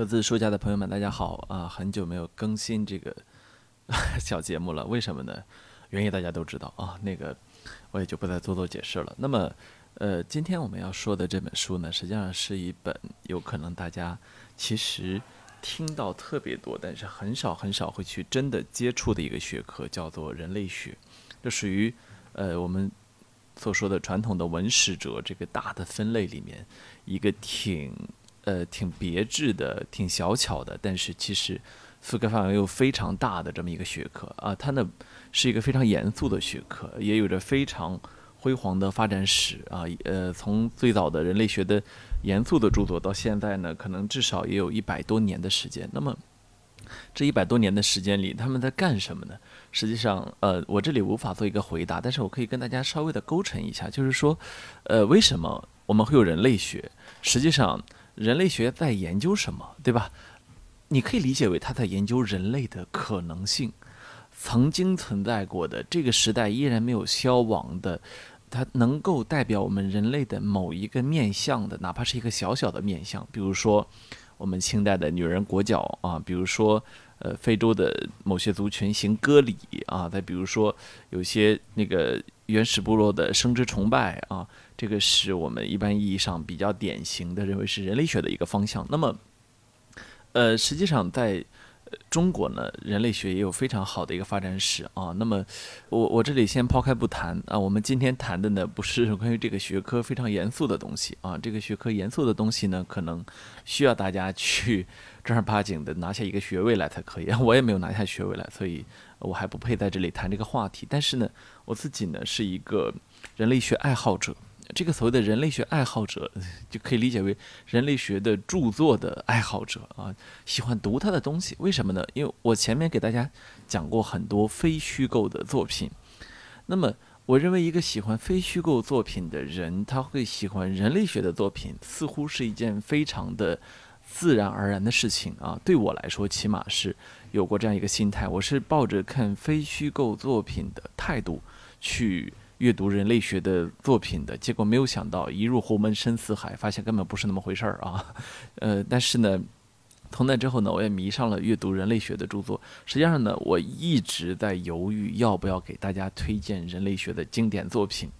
各自书家的朋友们，大家好啊！很久没有更新这个 小节目了，为什么呢？原因大家都知道啊，那个我也就不再多做解释了。那么，呃，今天我们要说的这本书呢，实际上是一本有可能大家其实听到特别多，但是很少很少会去真的接触的一个学科，叫做人类学。这属于呃我们所说的传统的文史哲这个大的分类里面一个挺。呃，挺别致的，挺小巧的，但是其实覆盖范围又非常大的这么一个学科啊，它呢是一个非常严肃的学科，也有着非常辉煌的发展史啊。呃，从最早的人类学的严肃的著作到现在呢，可能至少也有一百多年的时间。那么这一百多年的时间里，他们在干什么呢？实际上，呃，我这里无法做一个回答，但是我可以跟大家稍微的勾陈一下，就是说，呃，为什么我们会有人类学？实际上。人类学在研究什么，对吧？你可以理解为他在研究人类的可能性，曾经存在过的这个时代依然没有消亡的，它能够代表我们人类的某一个面相的，哪怕是一个小小的面相，比如说我们清代的女人裹脚啊，比如说呃非洲的某些族群行割礼啊，再比如说有些那个原始部落的生殖崇拜啊。这个是我们一般意义上比较典型的认为是人类学的一个方向。那么，呃，实际上在中国呢，人类学也有非常好的一个发展史啊。那么，我我这里先抛开不谈啊。我们今天谈的呢，不是关于这个学科非常严肃的东西啊。这个学科严肃的东西呢，可能需要大家去正儿八经的拿下一个学位来才可以。我也没有拿下学位来，所以我还不配在这里谈这个话题。但是呢，我自己呢是一个人类学爱好者。这个所谓的人类学爱好者，就可以理解为人类学的著作的爱好者啊，喜欢读他的东西。为什么呢？因为我前面给大家讲过很多非虚构的作品。那么，我认为一个喜欢非虚构作品的人，他会喜欢人类学的作品，似乎是一件非常的自然而然的事情啊。对我来说，起码是有过这样一个心态，我是抱着看非虚构作品的态度去。阅读人类学的作品的结果，没有想到一入侯门深似海，发现根本不是那么回事儿啊。呃，但是呢，从那之后呢，我也迷上了阅读人类学的著作。实际上呢，我一直在犹豫要不要给大家推荐人类学的经典作品。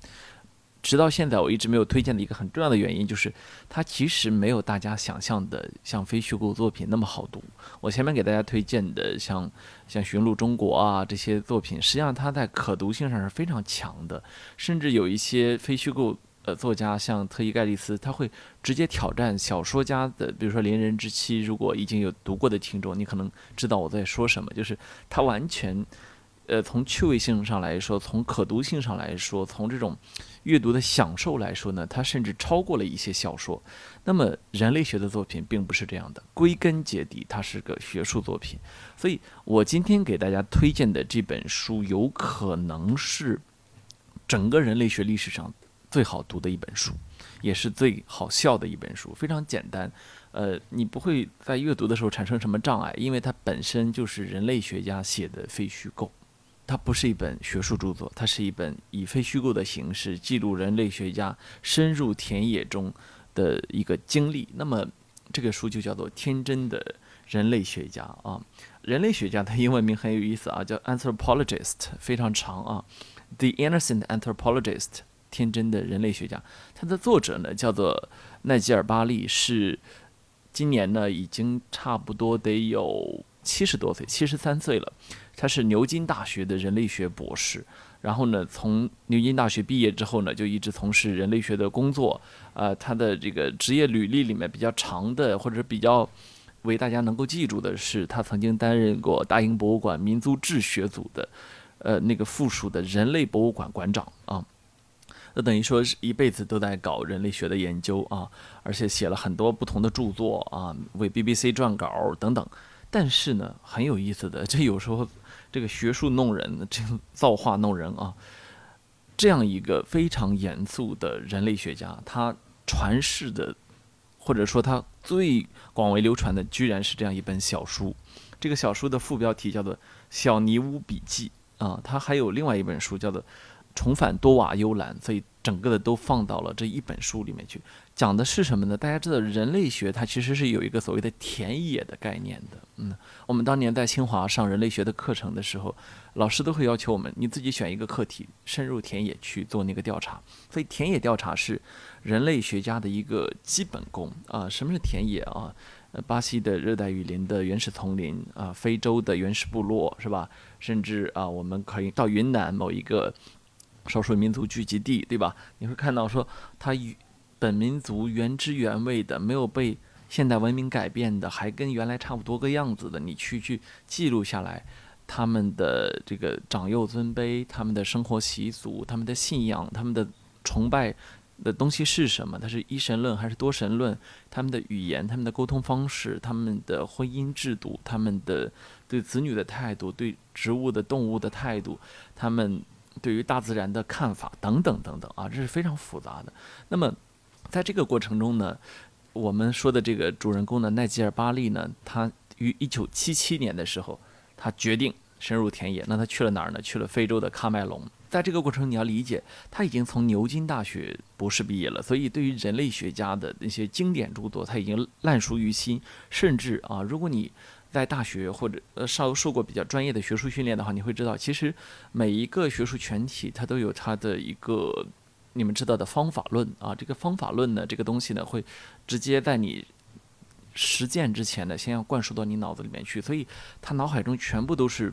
直到现在，我一直没有推荐的一个很重要的原因，就是它其实没有大家想象的像非虚构作品那么好读。我前面给大家推荐的像像《寻路中国》啊这些作品，实际上它在可读性上是非常强的，甚至有一些非虚构呃作家，像特伊盖利斯，他会直接挑战小说家的，比如说《连人之妻》。如果已经有读过的听众，你可能知道我在说什么，就是他完全。呃，从趣味性上来说，从可读性上来说，从这种阅读的享受来说呢，它甚至超过了一些小说。那么，人类学的作品并不是这样的，归根结底，它是个学术作品。所以我今天给大家推荐的这本书，有可能是整个人类学历史上最好读的一本书，也是最好笑的一本书。非常简单，呃，你不会在阅读的时候产生什么障碍，因为它本身就是人类学家写的非虚构。它不是一本学术著作，它是一本以非虚构的形式记录人类学家深入田野中的一个经历。那么，这个书就叫做《天真的人类学家》啊。人类学家的英文名很有意思啊，叫 Anthropologist，非常长啊。The Innocent Anthropologist，天真的人类学家。它的作者呢叫做奈吉尔·巴利，是今年呢已经差不多得有七十多岁，七十三岁了。他是牛津大学的人类学博士，然后呢，从牛津大学毕业之后呢，就一直从事人类学的工作。呃，他的这个职业履历里面比较长的，或者比较为大家能够记住的是，他曾经担任过大英博物馆民族志学组的，呃，那个附属的人类博物馆馆长啊。那等于说是一辈子都在搞人类学的研究啊，而且写了很多不同的著作啊，为 BBC 撰稿等等。但是呢，很有意思的，这有时候。这个学术弄人，这个造化弄人啊！这样一个非常严肃的人类学家，他传世的，或者说他最广为流传的，居然是这样一本小书。这个小书的副标题叫做《小尼乌笔记》啊。他还有另外一本书叫做《重返多瓦幽兰，所以整个的都放到了这一本书里面去。讲的是什么呢？大家知道，人类学它其实是有一个所谓的田野的概念的。嗯，我们当年在清华上人类学的课程的时候，老师都会要求我们，你自己选一个课题，深入田野去做那个调查。所以田野调查是人类学家的一个基本功啊。什么是田野啊？巴西的热带雨林的原始丛林啊，非洲的原始部落是吧？甚至啊，我们可以到云南某一个少数民族聚集地，对吧？你会看到说它与本民族原汁原味的，没有被现代文明改变的，还跟原来差不多个样子的，你去去记录下来，他们的这个长幼尊卑，他们的生活习俗，他们的信仰，他们的崇拜的东西是什么？它是一神论还是多神论？他们的语言，他们的沟通方式，他们的婚姻制度，他们的对子女的态度，对植物的动物的态度，他们对于大自然的看法等等等等啊，这是非常复杂的。那么。在这个过程中呢，我们说的这个主人公呢，奈吉尔·巴利呢，他于一九七七年的时候，他决定深入田野。那他去了哪儿呢？去了非洲的喀麦隆。在这个过程，你要理解，他已经从牛津大学博士毕业了，所以对于人类学家的那些经典著作，他已经烂熟于心。甚至啊，如果你在大学或者呃受受过比较专业的学术训练的话，你会知道，其实每一个学术全体，它都有它的一个。你们知道的方法论啊，这个方法论呢，这个东西呢，会直接在你实践之前呢，先要灌输到你脑子里面去，所以他脑海中全部都是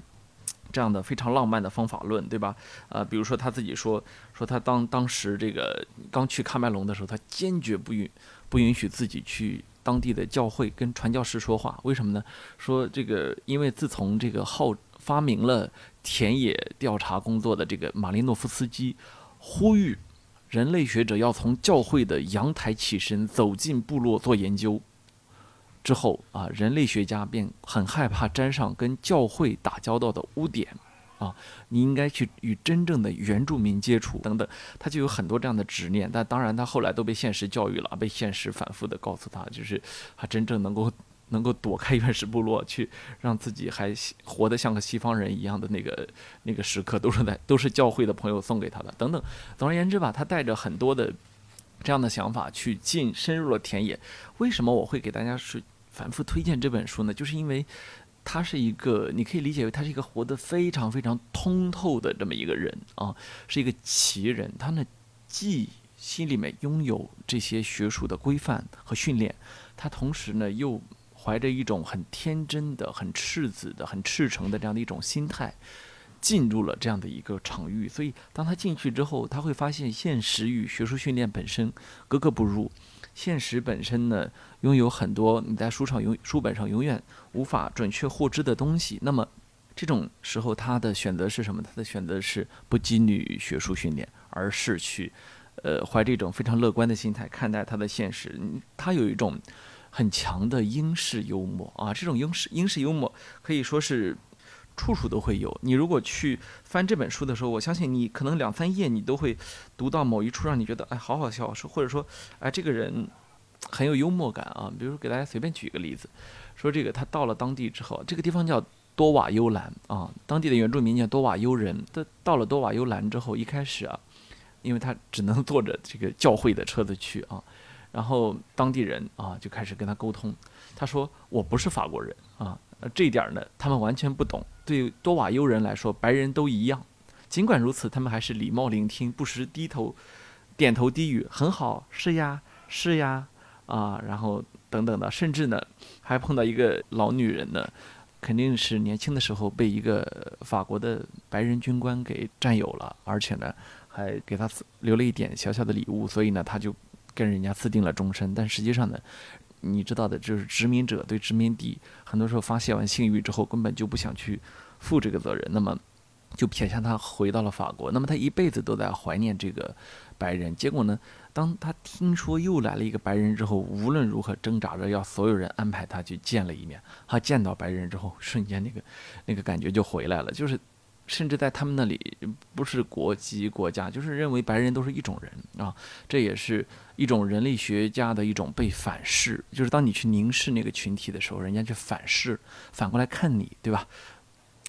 这样的非常浪漫的方法论，对吧？呃，比如说他自己说，说他当当时这个刚去喀麦隆的时候，他坚决不允不允许自己去当地的教会跟传教士说话，为什么呢？说这个，因为自从这个号发明了田野调查工作的这个马林诺夫斯基呼吁。人类学者要从教会的阳台起身，走进部落做研究。之后啊，人类学家便很害怕沾上跟教会打交道的污点。啊，你应该去与真正的原住民接触，等等。他就有很多这样的执念。但当然，他后来都被现实教育了，被现实反复的告诉他，就是他真正能够。能够躲开原始部落，去让自己还活得像个西方人一样的那个那个时刻，都是在都是教会的朋友送给他的。等等，总而言之吧，他带着很多的这样的想法去进深入了田野。为什么我会给大家是反复推荐这本书呢？就是因为他是一个，你可以理解为他是一个活得非常非常通透的这么一个人啊，是一个奇人。他呢，既心里面拥有这些学术的规范和训练，他同时呢又。怀着一种很天真的、很赤子的、很赤诚的这样的一种心态，进入了这样的一个场域。所以，当他进去之后，他会发现现实与学术训练本身格格不入。现实本身呢，拥有很多你在书上永书本上永远无法准确获知的东西。那么，这种时候他的选择是什么？他的选择是不羁于学术训练，而是去，呃，怀着一种非常乐观的心态看待他的现实。他有一种。很强的英式幽默啊，这种英式英式幽默可以说是处处都会有。你如果去翻这本书的时候，我相信你可能两三页你都会读到某一处让你觉得哎好好笑，说或者说哎这个人很有幽默感啊。比如说给大家随便举一个例子，说这个他到了当地之后，这个地方叫多瓦幽兰啊，当地的原住民叫多瓦幽人。他到了多瓦幽兰之后，一开始啊，因为他只能坐着这个教会的车子去啊。然后当地人啊就开始跟他沟通，他说我不是法国人啊，这一点呢他们完全不懂。对多瓦尤人来说，白人都一样。尽管如此，他们还是礼貌聆听，不时低头、点头低语，很好，是呀，是呀，啊，然后等等的，甚至呢还碰到一个老女人呢，肯定是年轻的时候被一个法国的白人军官给占有了，而且呢还给他留了一点小小的礼物，所以呢他就。跟人家私定了终身，但实际上呢，你知道的，就是殖民者对殖民地很多时候发泄完性欲之后，根本就不想去负这个责任，那么就撇下他回到了法国。那么他一辈子都在怀念这个白人。结果呢，当他听说又来了一个白人之后，无论如何挣扎着要所有人安排他去见了一面。他见到白人之后，瞬间那个那个感觉就回来了，就是。甚至在他们那里，不是国籍国家，就是认为白人都是一种人啊，这也是一种人类学家的一种被反视，就是当你去凝视那个群体的时候，人家去反视，反过来看你，对吧？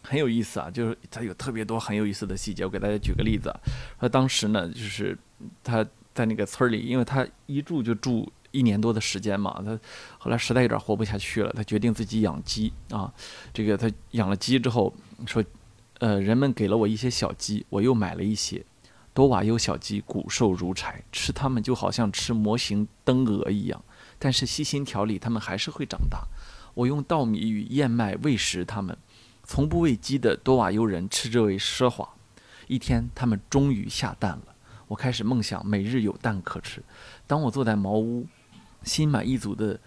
很有意思啊，就是他有特别多很有意思的细节。我给大家举个例子啊，说当时呢，就是他在那个村里，因为他一住就住一年多的时间嘛，他后来实在有点活不下去了，他决定自己养鸡啊。这个他养了鸡之后说，呃，人们给了我一些小鸡，我又买了一些。多瓦优小鸡骨瘦如柴，吃它们就好像吃模型灯蛾一样。但是细心调理，它们还是会长大。我用稻米与燕麦喂食它们，从不喂鸡的多瓦优人斥这为奢华。一天，它们终于下蛋了。我开始梦想每日有蛋可吃。当我坐在茅屋，心满意足地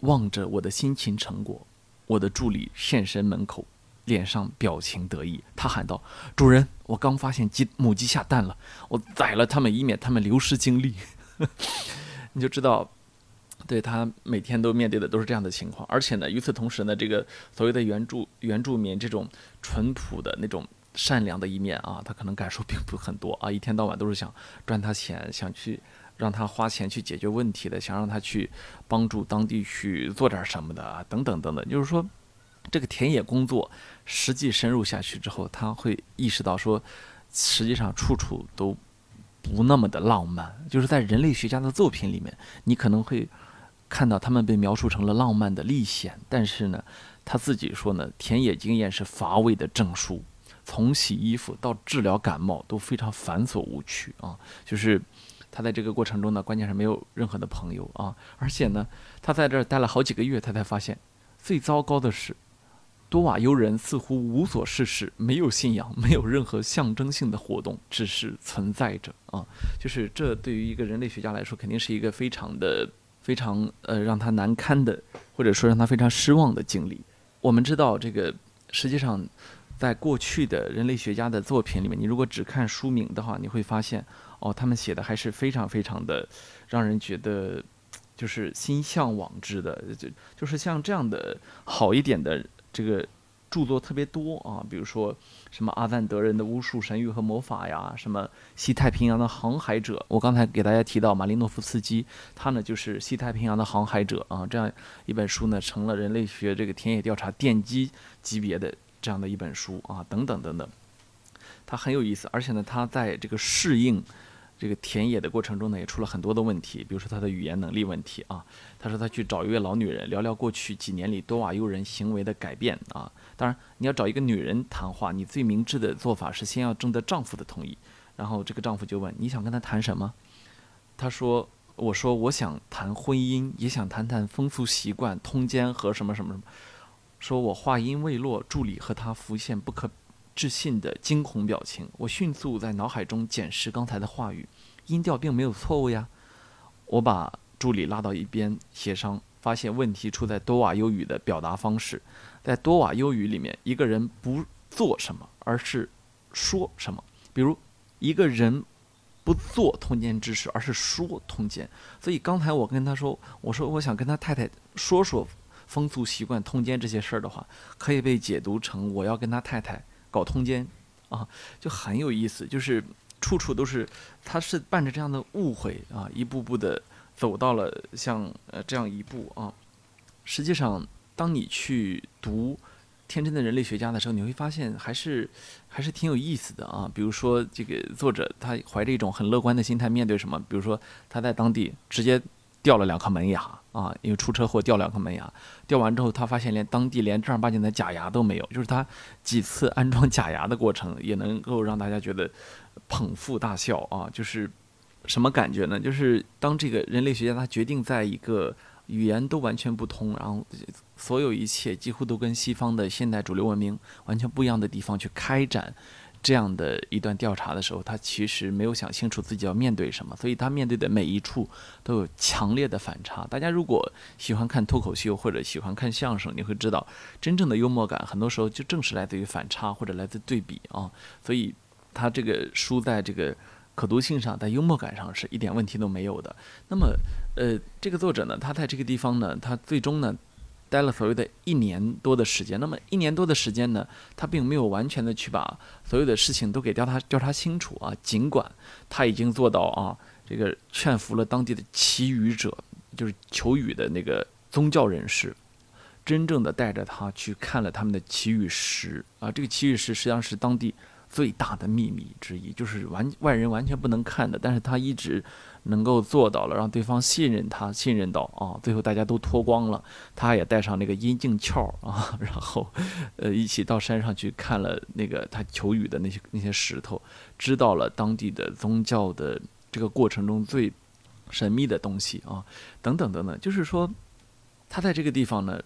望着我的辛勤成果，我的助理现身门口。脸上表情得意，他喊道：“主人，我刚发现鸡母鸡下蛋了，我宰了它们，以免它们流失精力。”你就知道，对他每天都面对的都是这样的情况。而且呢，与此同时呢，这个所谓的原住原住民这种淳朴的那种善良的一面啊，他可能感受并不很多啊，一天到晚都是想赚他钱，想去让他花钱去解决问题的，想让他去帮助当地去做点什么的啊，等等等等，就是说。这个田野工作实际深入下去之后，他会意识到说，实际上处处都不那么的浪漫。就是在人类学家的作品里面，你可能会看到他们被描述成了浪漫的历险，但是呢，他自己说呢，田野经验是乏味的证书，从洗衣服到治疗感冒都非常繁琐无趣啊。就是他在这个过程中呢，关键是没有任何的朋友啊，而且呢，他在这儿待了好几个月，他才发现最糟糕的是。多瓦尤人似乎无所事事，没有信仰，没有任何象征性的活动，只是存在着啊。就是这对于一个人类学家来说，肯定是一个非常的、非常呃让他难堪的，或者说让他非常失望的经历。我们知道，这个实际上在过去的人类学家的作品里面，你如果只看书名的话，你会发现哦，他们写的还是非常非常的让人觉得就是心向往之的，就就是像这样的好一点的。这个著作特别多啊，比如说什么阿赞德人的巫术、神谕和魔法呀，什么西太平洋的航海者。我刚才给大家提到马林诺夫斯基，他呢就是西太平洋的航海者啊，这样一本书呢成了人类学这个田野调查奠基级别的这样的一本书啊，等等等等，它很有意思，而且呢，它在这个适应。这个田野的过程中呢，也出了很多的问题，比如说他的语言能力问题啊。他说他去找一位老女人聊聊过去几年里多瓦尤人行为的改变啊。当然，你要找一个女人谈话，你最明智的做法是先要征得丈夫的同意。然后这个丈夫就问：“你想跟他谈什么？”他说：“我说我想谈婚姻，也想谈谈风俗习惯、通奸和什么什么什么。”说我话音未落，助理和他浮现不可。置信的惊恐表情，我迅速在脑海中检视刚才的话语，音调并没有错误呀。我把助理拉到一边协商，发现问题出在多瓦优语的表达方式。在多瓦优语里面，一个人不做什么，而是说什么。比如，一个人不做通奸之事，而是说通奸。所以刚才我跟他说，我说我想跟他太太说说风俗习惯、通奸这些事儿的话，可以被解读成我要跟他太太。搞通奸，啊，就很有意思，就是处处都是，他是伴着这样的误会啊，一步步的走到了像呃这样一步啊。实际上，当你去读《天真的人类学家》的时候，你会发现还是还是挺有意思的啊。比如说，这个作者他怀着一种很乐观的心态面对什么，比如说他在当地直接。掉了两颗门牙啊！因为出车祸掉两颗门牙，掉完之后，他发现连当地连正儿八经的假牙都没有。就是他几次安装假牙的过程，也能够让大家觉得捧腹大笑啊！就是什么感觉呢？就是当这个人类学家他决定在一个语言都完全不通，然后所有一切几乎都跟西方的现代主流文明完全不一样的地方去开展。这样的一段调查的时候，他其实没有想清楚自己要面对什么，所以他面对的每一处都有强烈的反差。大家如果喜欢看脱口秀或者喜欢看相声，你会知道，真正的幽默感很多时候就正是来自于反差或者来自对比啊。所以他这个书在这个可读性上，在幽默感上是一点问题都没有的。那么，呃，这个作者呢，他在这个地方呢，他最终呢。待了所谓的一年多的时间，那么一年多的时间呢，他并没有完全的去把所有的事情都给调查调查清楚啊。尽管他已经做到啊，这个劝服了当地的祈雨者，就是求雨的那个宗教人士，真正的带着他去看了他们的祈雨石啊，这个祈雨石实际上是当地最大的秘密之一，就是完外人完全不能看的，但是他一直能够做到了，让对方信任他，信任到啊，最后大家都脱光了，他也带上那个阴茎鞘啊，然后呃一起到山上去看了那个他求雨的那些那些石头，知道了当地的宗教的这个过程中最。神秘的东西啊，等等等等，就是说，他在这个地方呢，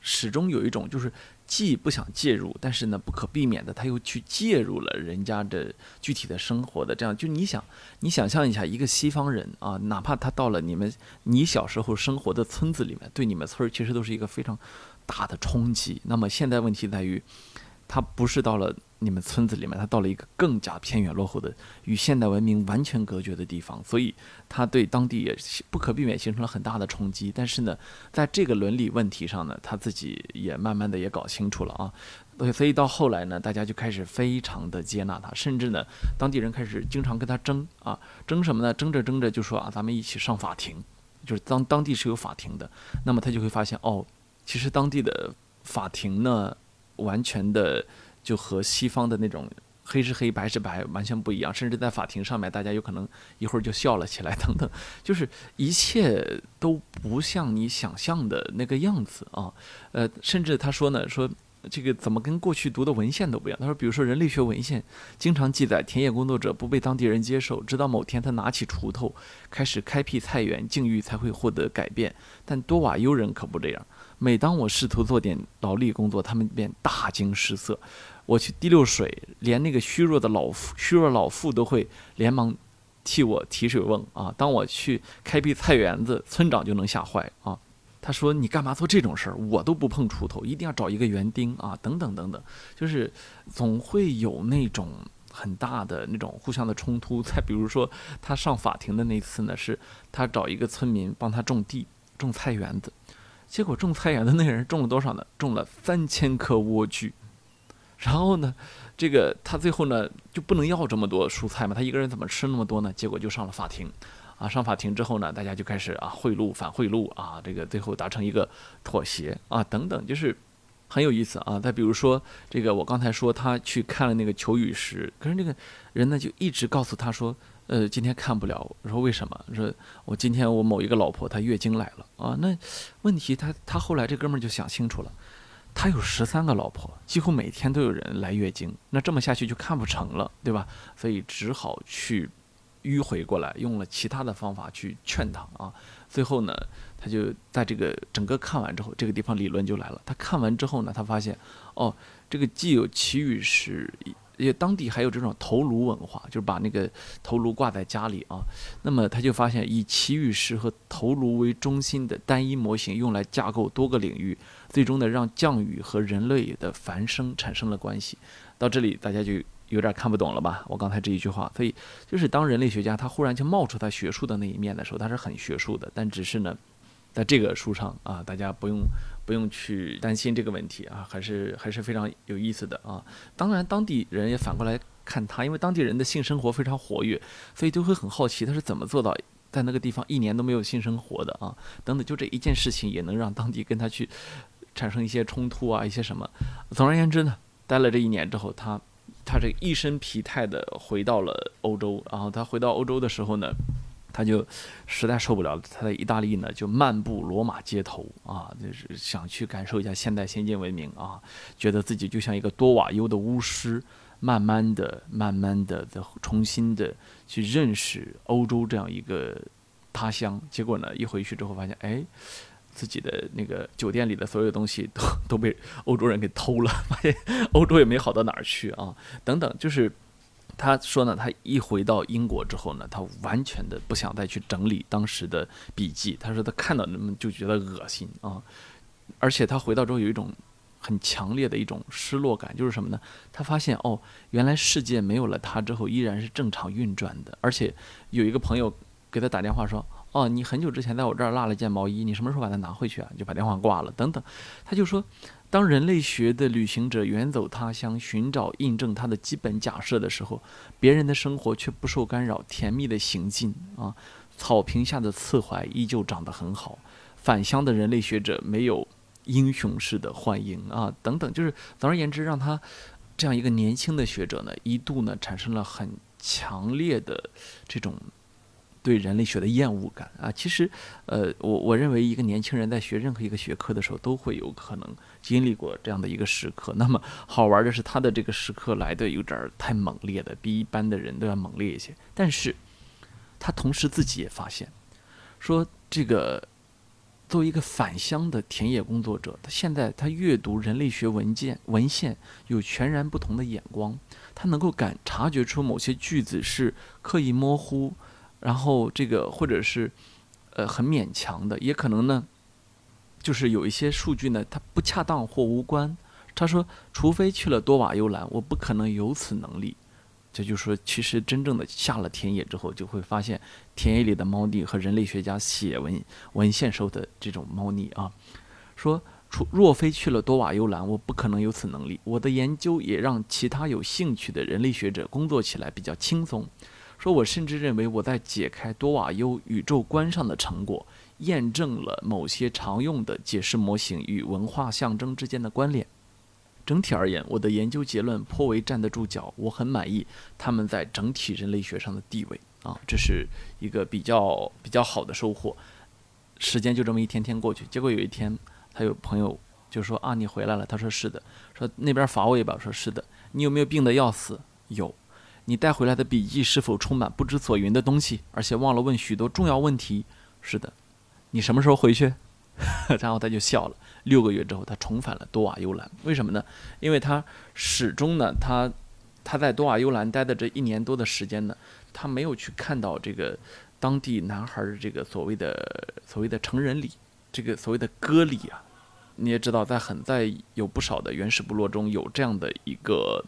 始终有一种就是既不想介入，但是呢不可避免的他又去介入了人家的具体的生活的这样。就你想，你想象一下，一个西方人啊，哪怕他到了你们你小时候生活的村子里面，对你们村儿其实都是一个非常大的冲击。那么现在问题在于，他不是到了。你们村子里面，他到了一个更加偏远落后的、与现代文明完全隔绝的地方，所以他对当地也不可避免形成了很大的冲击。但是呢，在这个伦理问题上呢，他自己也慢慢的也搞清楚了啊。对，所以到后来呢，大家就开始非常的接纳他，甚至呢，当地人开始经常跟他争啊，争什么呢？争着争着就说啊，咱们一起上法庭，就是当当地是有法庭的。那么他就会发现哦，其实当地的法庭呢，完全的。就和西方的那种黑是黑白是白完全不一样，甚至在法庭上面，大家有可能一会儿就笑了起来，等等，就是一切都不像你想象的那个样子啊。呃，甚至他说呢，说这个怎么跟过去读的文献都不一样。他说，比如说人类学文献经常记载，田野工作者不被当地人接受，直到某天他拿起锄头开始开辟菜园，境遇才会获得改变。但多瓦尤人可不这样，每当我试图做点劳力工作，他们便大惊失色。我去滴溜水，连那个虚弱的老妇、虚弱老妇都会连忙替我提水瓮啊。当我去开辟菜园子，村长就能吓坏啊。他说：“你干嘛做这种事儿？我都不碰锄头，一定要找一个园丁啊，等等等等，就是总会有那种很大的那种互相的冲突。再比如说，他上法庭的那次呢，是他找一个村民帮他种地、种菜园子，结果种菜园的那个人种了多少呢？种了三千颗莴苣。”然后呢，这个他最后呢就不能要这么多蔬菜嘛？他一个人怎么吃那么多呢？结果就上了法庭，啊，上法庭之后呢，大家就开始啊贿赂反贿赂啊，这个最后达成一个妥协啊等等，就是很有意思啊。再比如说这个，我刚才说他去看了那个求雨石，可是那个人呢就一直告诉他说，呃，今天看不了。我说为什么？说我今天我某一个老婆她月经来了啊。那问题他他后来这哥们儿就想清楚了。他有十三个老婆，几乎每天都有人来月经，那这么下去就看不成了，对吧？所以只好去迂回过来，用了其他的方法去劝他啊。最后呢，他就在这个整个看完之后，这个地方理论就来了。他看完之后呢，他发现，哦，这个既有祈雨石。也当地还有这种头颅文化，就是把那个头颅挂在家里啊。那么他就发现，以祈雨石和头颅为中心的单一模型，用来架构多个领域，最终呢让降雨和人类的繁生产生了关系。到这里大家就有点看不懂了吧？我刚才这一句话，所以就是当人类学家他忽然就冒出他学术的那一面的时候，他是很学术的，但只是呢。在这个书上啊，大家不用不用去担心这个问题啊，还是还是非常有意思的啊。当然，当地人也反过来看他，因为当地人的性生活非常活跃，所以就会很好奇他是怎么做到在那个地方一年都没有性生活的啊。等等，就这一件事情也能让当地跟他去产生一些冲突啊，一些什么。总而言之呢，待了这一年之后，他他这一身疲态的回到了欧洲。然后他回到欧洲的时候呢。他就实在受不了了，他在意大利呢，就漫步罗马街头啊，就是想去感受一下现代先进文明啊，觉得自己就像一个多瓦尤的巫师，慢慢的、慢慢的在重新的去认识欧洲这样一个他乡。结果呢，一回去之后发现，哎，自己的那个酒店里的所有东西都都被欧洲人给偷了，发现欧洲也没好到哪儿去啊，等等，就是。他说呢，他一回到英国之后呢，他完全的不想再去整理当时的笔记。他说他看到那么就觉得恶心啊，而且他回到之后有一种很强烈的一种失落感，就是什么呢？他发现哦，原来世界没有了他之后依然是正常运转的，而且有一个朋友给他打电话说，哦，你很久之前在我这儿落了件毛衣，你什么时候把它拿回去啊？就把电话挂了，等等，他就说。当人类学的旅行者远走他乡，寻找印证他的基本假设的时候，别人的生活却不受干扰，甜蜜的行进啊，草坪下的刺槐依旧长得很好。返乡的人类学者没有英雄式的欢迎啊，等等，就是总而言之，让他这样一个年轻的学者呢，一度呢产生了很强烈的这种。对人类学的厌恶感啊，其实，呃，我我认为一个年轻人在学任何一个学科的时候，都会有可能经历过这样的一个时刻。那么好玩的是，他的这个时刻来的有点太猛烈了，比一般的人都要猛烈一些。但是，他同时自己也发现，说这个作为一个返乡的田野工作者，他现在他阅读人类学文件文献有全然不同的眼光，他能够感察觉出某些句子是刻意模糊。然后这个或者是，呃，很勉强的，也可能呢，就是有一些数据呢，它不恰当或无关。他说，除非去了多瓦幽兰，我不可能有此能力。这就是说，其实真正的下了田野之后，就会发现田野里的猫腻和人类学家写文文献时候的这种猫腻啊。说，除若非去了多瓦幽兰，我不可能有此能力。我的研究也让其他有兴趣的人类学者工作起来比较轻松。说，我甚至认为我在解开多瓦优宇宙观上的成果，验证了某些常用的解释模型与文化象征之间的关联。整体而言，我的研究结论颇为站得住脚，我很满意他们在整体人类学上的地位啊，这是一个比较比较好的收获。时间就这么一天天过去，结果有一天，他有朋友就说啊，你回来了。他说是的，说那边乏味吧？说是的。你有没有病得要死？有。你带回来的笔记是否充满不知所云的东西，而且忘了问许多重要问题？是的。你什么时候回去？然后他就笑了。六个月之后，他重返了多瓦幽兰。为什么呢？因为他始终呢，他他在多瓦幽兰待的这一年多的时间呢，他没有去看到这个当地男孩的这个所谓的所谓的成人礼，这个所谓的歌礼啊。你也知道，在很在有不少的原始部落中有这样的一个。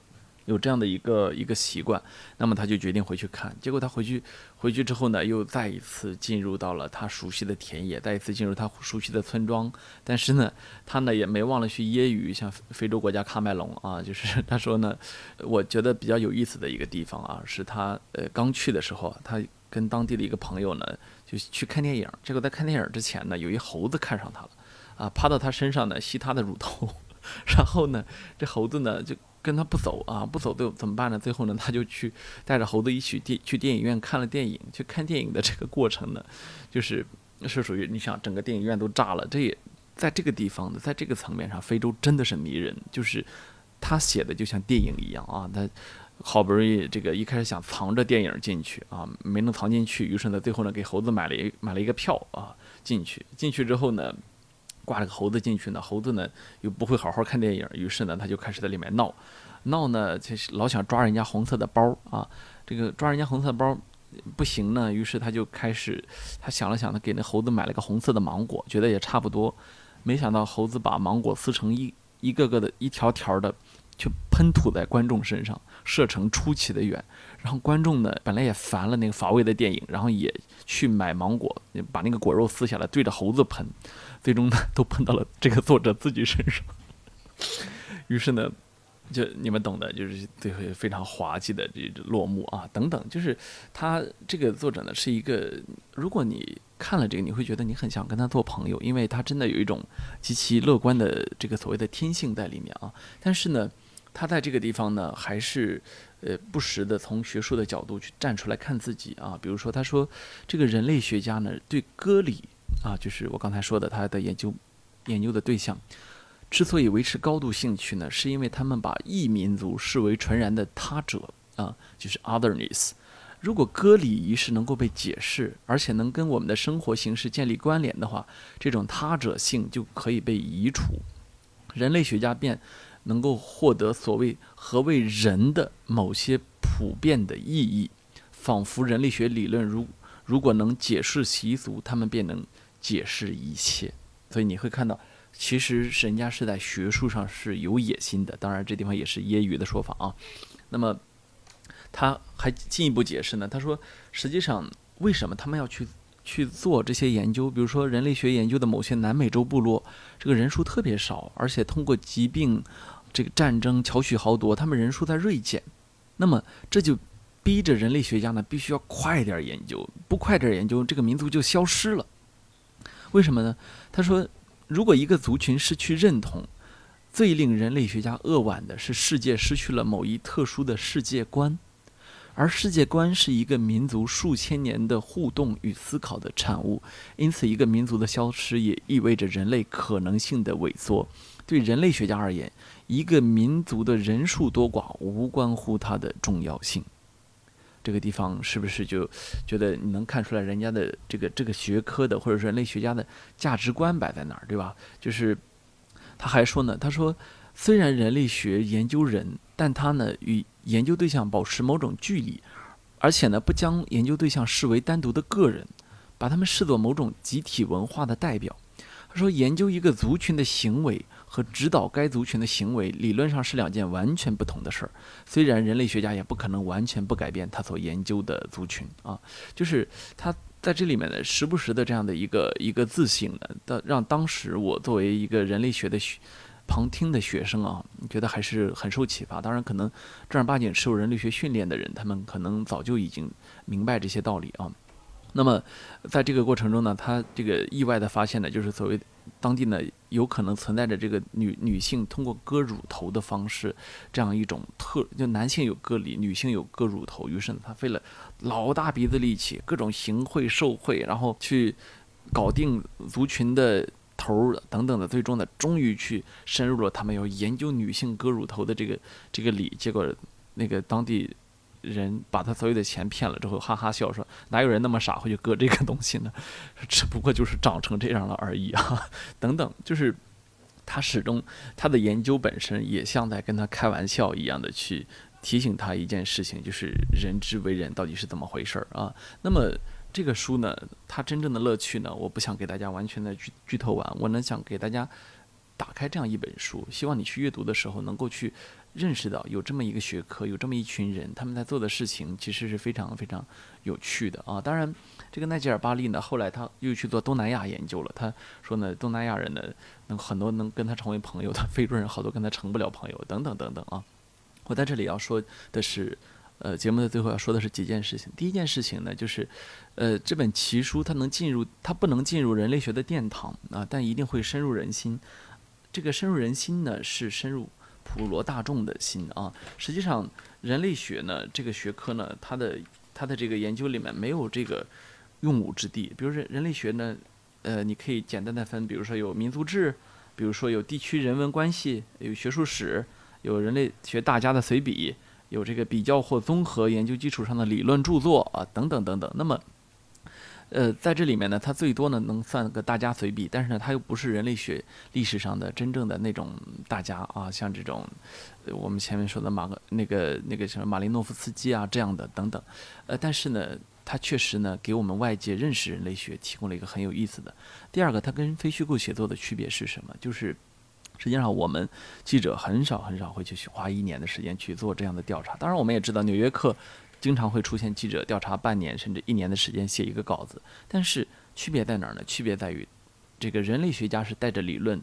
有这样的一个一个习惯，那么他就决定回去看。结果他回去回去之后呢，又再一次进入到了他熟悉的田野，再一次进入他熟悉的村庄。但是呢，他呢也没忘了去揶揄像非洲国家喀麦隆啊，就是 他说呢，我觉得比较有意思的一个地方啊，是他呃刚去的时候，他跟当地的一个朋友呢就去看电影。结果在看电影之前呢，有一猴子看上他了，啊，趴到他身上呢吸他的乳头，然后呢，这猴子呢就。跟他不走啊，不走都怎么办呢？最后呢，他就去带着猴子一起电去电影院看了电影。去看电影的这个过程呢，就是是属于你想整个电影院都炸了。这也在这个地方的，在这个层面上，非洲真的是迷人。就是他写的就像电影一样啊。他好不容易这个一开始想藏着电影进去啊，没能藏进去，于是呢，最后呢给猴子买了一买了一个票啊进去。进去之后呢。挂了个猴子进去呢，猴子呢又不会好好看电影，于是呢他就开始在里面闹，闹呢就是老想抓人家红色的包啊，这个抓人家红色包不行呢，于是他就开始，他想了想，他给那猴子买了个红色的芒果，觉得也差不多，没想到猴子把芒果撕成一一个个的一条条的，就喷吐在观众身上，射程出奇的远，然后观众呢本来也烦了那个乏味的电影，然后也去买芒果，把那个果肉撕下来对着猴子喷。最终呢，都喷到了这个作者自己身上。于是呢，就你们懂的，就是最后非常滑稽的这落幕啊，等等。就是他这个作者呢，是一个，如果你看了这个，你会觉得你很想跟他做朋友，因为他真的有一种极其乐观的这个所谓的天性在里面啊。但是呢，他在这个地方呢，还是呃不时的从学术的角度去站出来看自己啊。比如说，他说这个人类学家呢，对歌里。啊，就是我刚才说的，他的研究研究的对象之所以维持高度兴趣呢，是因为他们把异民族视为纯然的他者啊，就是 otherness。如果割礼仪式能够被解释，而且能跟我们的生活形式建立关联的话，这种他者性就可以被移除，人类学家便能够获得所谓何谓人的某些普遍的意义，仿佛人类学理论如如果能解释习俗，他们便能。解释一切，所以你会看到，其实人家是在学术上是有野心的。当然，这地方也是揶揄的说法啊。那么，他还进一步解释呢。他说，实际上为什么他们要去去做这些研究？比如说，人类学研究的某些南美洲部落，这个人数特别少，而且通过疾病、这个战争巧取豪夺，他们人数在锐减。那么，这就逼着人类学家呢，必须要快点研究，不快点研究，这个民族就消失了。为什么呢？他说，如果一个族群失去认同，最令人类学家扼腕的是世界失去了某一特殊的世界观，而世界观是一个民族数千年的互动与思考的产物，因此，一个民族的消失也意味着人类可能性的萎缩。对人类学家而言，一个民族的人数多寡无关乎它的重要性。这个地方是不是就觉得你能看出来人家的这个这个学科的或者说人类学家的价值观摆在哪儿，对吧？就是他还说呢，他说虽然人类学研究人，但他呢与研究对象保持某种距离，而且呢不将研究对象视为单独的个人，把他们视作某种集体文化的代表。他说研究一个族群的行为。和指导该族群的行为，理论上是两件完全不同的事儿。虽然人类学家也不可能完全不改变他所研究的族群啊，就是他在这里面呢，时不时的这样的一个一个自省呢，的让当时我作为一个人类学的学旁听的学生啊，觉得还是很受启发。当然，可能正儿八经受人类学训练的人，他们可能早就已经明白这些道理啊。那么，在这个过程中呢，他这个意外的发现呢，就是所谓当地呢有可能存在着这个女女性通过割乳头的方式，这样一种特就男性有割礼，女性有割乳头。于是呢，他费了老大鼻子力气，各种行贿受贿，然后去搞定族群的头儿等等的，最终呢，终于去深入了他们要研究女性割乳头的这个这个礼。结果那个当地。人把他所有的钱骗了之后，哈哈笑说：“哪有人那么傻会去割这个东西呢？只不过就是长成这样了而已啊！” 等等，就是他始终他的研究本身也像在跟他开玩笑一样的去提醒他一件事情，就是人之为人到底是怎么回事儿啊？那么这个书呢，它真正的乐趣呢，我不想给大家完全的剧剧透完，我能想给大家打开这样一本书，希望你去阅读的时候能够去。认识到有这么一个学科，有这么一群人，他们在做的事情其实是非常非常有趣的啊！当然，这个奈吉尔·巴利呢，后来他又去做东南亚研究了。他说呢，东南亚人呢，能很多能跟他成为朋友的，非洲人好多跟他成不了朋友，等等等等啊！我在这里要说的是，呃，节目的最后要说的是几件事情。第一件事情呢，就是，呃，这本奇书它能进入，它不能进入人类学的殿堂啊，但一定会深入人心。这个深入人心呢，是深入。普罗大众的心啊，实际上人类学呢这个学科呢，它的它的这个研究里面没有这个用武之地。比如说人类学呢，呃，你可以简单的分，比如说有民族志，比如说有地区人文关系，有学术史，有人类学大家的随笔，有这个比较或综合研究基础上的理论著作啊，等等等等。那么呃，在这里面呢，它最多呢能算个大家随笔，但是呢，它又不是人类学历史上的真正的那种大家啊，像这种我们前面说的马格那个那个什么马林诺夫斯基啊这样的等等，呃，但是呢，它确实呢给我们外界认识人类学提供了一个很有意思的。第二个，它跟非虚构写作的区别是什么？就是实际上我们记者很少很少会去花一年的时间去做这样的调查。当然，我们也知道《纽约客》。经常会出现记者调查半年甚至一年的时间写一个稿子，但是区别在哪儿呢？区别在于，这个人类学家是带着理论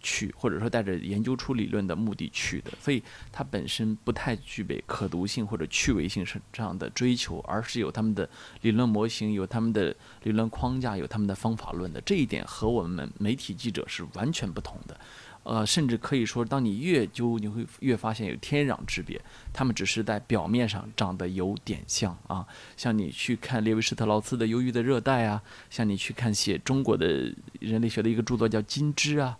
去，或者说带着研究出理论的目的去的，所以它本身不太具备可读性或者趣味性是这样的追求，而是有他们的理论模型，有他们的理论框架，有他们的方法论的。这一点和我们媒体记者是完全不同的。呃，甚至可以说，当你越究，你会越发现有天壤之别。他们只是在表面上长得有点像啊，像你去看列维施特劳斯的《忧郁的热带》啊，像你去看写中国的人类学的一个著作叫《金枝》啊，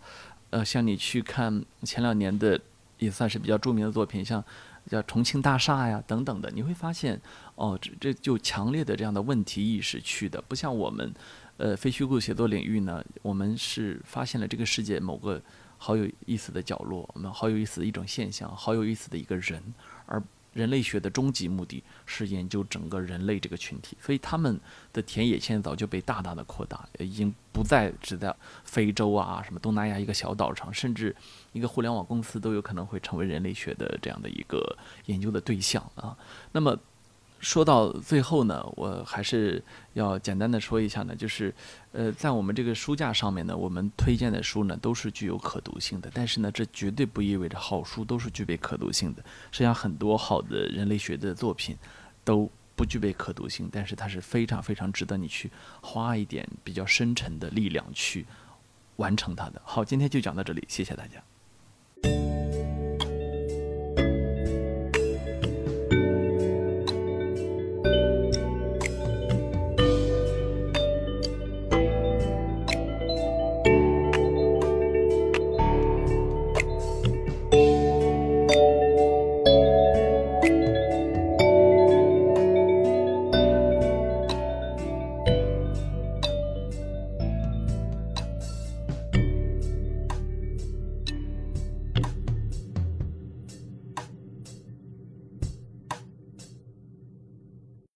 呃，像你去看前两年的也算是比较著名的作品，像叫《重庆大厦》呀等等的，你会发现，哦，这这就强烈的这样的问题意识去的，不像我们，呃，非虚构写作领域呢，我们是发现了这个世界某个。好有意思的角落，我们好有意思的一种现象，好有意思的一个人。而人类学的终极目的是研究整个人类这个群体，所以他们的田野现在早就被大大的扩大，已经不再只在非洲啊、什么东南亚一个小岛上，甚至一个互联网公司都有可能会成为人类学的这样的一个 研究的对象啊。那么。说到最后呢，我还是要简单的说一下呢，就是，呃，在我们这个书架上面呢，我们推荐的书呢都是具有可读性的，但是呢，这绝对不意味着好书都是具备可读性的。实际上，很多好的人类学的作品都不具备可读性，但是它是非常非常值得你去花一点比较深沉的力量去完成它的。好，今天就讲到这里，谢谢大家。